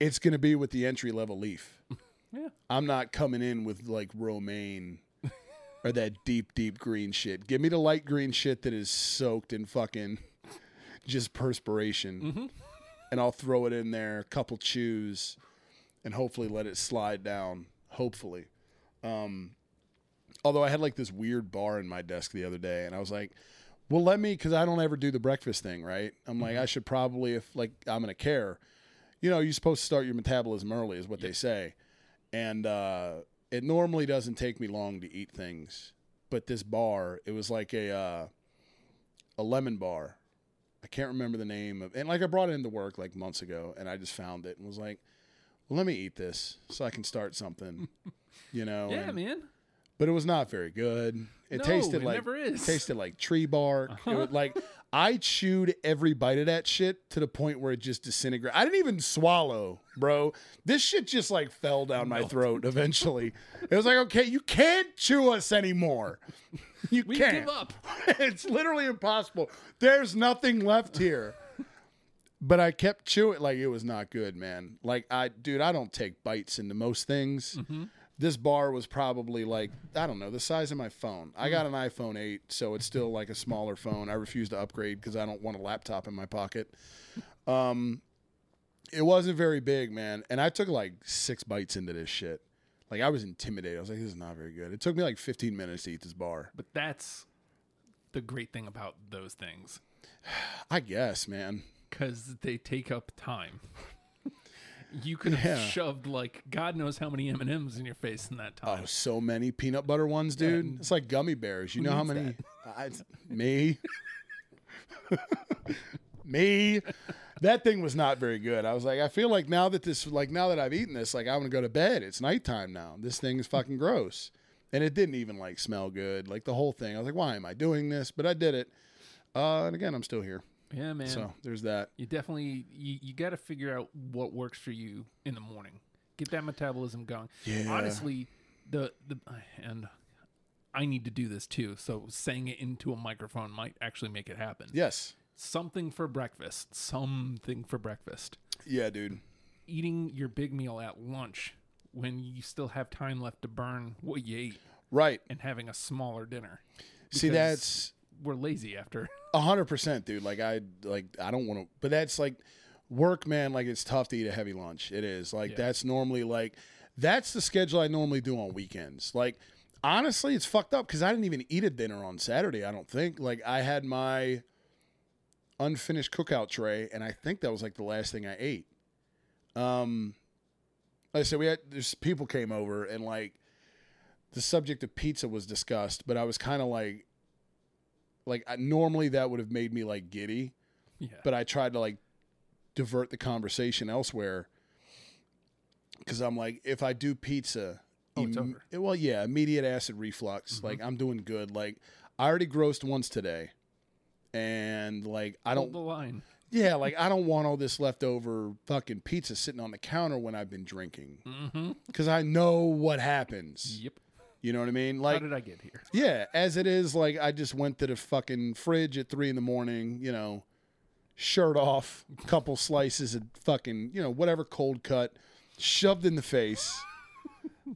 it's gonna be with the entry level leaf. Yeah. I'm not coming in with like romaine or that deep, deep green shit. Give me the light green shit that is soaked in fucking just perspiration, and I'll throw it in there, a couple chews, and hopefully let it slide down. Hopefully. Um, although I had like this weird bar in my desk the other day, and I was like, "Well, let me," because I don't ever do the breakfast thing, right? I'm like, I should probably, if like I'm gonna care, you know, you're supposed to start your metabolism early, is what they say, and uh, it normally doesn't take me long to eat things, but this bar, it was like a uh, a lemon bar. I can't remember the name of, and like I brought it into work like months ago, and I just found it and was like, "Well, let me eat this so I can start something," you know. Yeah, and- man. but it was not very good. It No, tasted it like. Uh-huh. tasted like tree bark. It was like I chewed every bite of that shit to the point where it just disintegrated. I didn't even swallow, bro. This shit just like fell down my throat eventually. It was like, okay, you can't chew us anymore. You We can't. give up. it's literally impossible. There's nothing left here. But I kept chewing like it was not good, man. Like I dude, I don't take bites into most things. Mm-hmm. This bar was probably like, I don't know, the size of my phone. I got an iPhone 8, so it's still like a smaller phone. I refuse to upgrade because I don't want a laptop in my pocket. Um it wasn't very big, man. And I took like six bites into this shit. Like I was intimidated. I was like, this is not very good. It took me like 15 minutes to eat this bar. But that's the great thing about those things I guess, man. because they take up time. You could have Yeah. shoved like God knows how many M and M's in your face in that time. Oh, so many peanut butter ones, dude. It's like gummy bears. You know how many? I, me, me. That thing was not very good. I was like, I feel like now that this, like now that I've eaten this, like I'm gonna go to bed. It's nighttime now. This thing is fucking gross, and it didn't even like smell good. Like the whole thing. I was like, why am I doing this? But I did it. Uh, and again, I'm still here. Yeah, man. So there's that. you definitely you, you got to figure out what works for you in the morning. Get that metabolism going. Yeah. Honestly, the the and I need to do this too. So saying it into a microphone might actually make it happen. Yes. Something for breakfast. Something for breakfast. Yeah, dude. Eating your big meal at lunch when you still have time left to burn what you ate Right. and having a smaller dinner. See, that's we're lazy after. A hundred percent, dude. Like I like I don't want to, but that's like work, man. Like it's tough to eat a heavy lunch. It is like Yeah. that's normally like that's the schedule I normally do on weekends. Like honestly, it's fucked up because I didn't even eat a dinner on Saturday. I don't think. Like I had my unfinished cookout tray, and I think that was like the last thing I ate. Um, like I said, we had there's people came over and like the subject of pizza was discussed, but I was kind of like like I, normally that would have made me like giddy, Yeah. but I tried to like divert the conversation elsewhere because I'm like, if I do pizza, Oh, im- over. well, yeah, immediate acid reflux. Like I'm doing good. Like I already grossed once today, and like I Hold don't, the line. yeah, like I don't want all this leftover fucking pizza sitting on the counter when I've been drinking Mm-hmm. because I know what happens. Yep. You know what I mean? Like, how did I get here? yeah, as it is, like I just went to the fucking fridge at three in the morning, you know, shirt off, couple slices of fucking, you know, whatever cold cut, shoved in the face.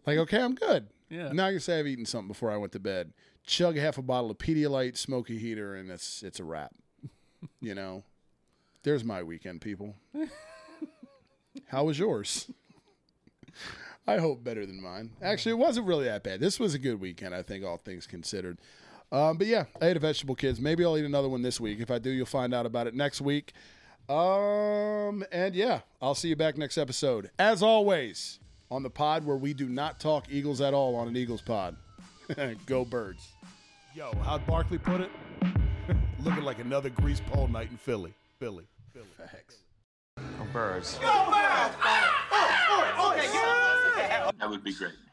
like, okay, I'm good. Yeah. Now I'm say I've eaten something before I went to bed. Chug half a bottle of Pedialyte, smoke a heater, and it's it's a wrap. you know, there's my weekend, people. How was yours? I hope better than mine. Actually, it wasn't really that bad. This was a good weekend, I think, all things considered. Um, but yeah, I ate a vegetable, kids. Maybe I'll eat another one this week. If I do, you'll find out about it next week. Um, and yeah, I'll see you back next episode. As always, on the pod where we do not talk Eagles at all on an Eagles pod. Go birds. Yo, how'd Barkley put it? Looking like another grease pole night in Philly. Philly. Philly. Facts. Go birds. That would be great.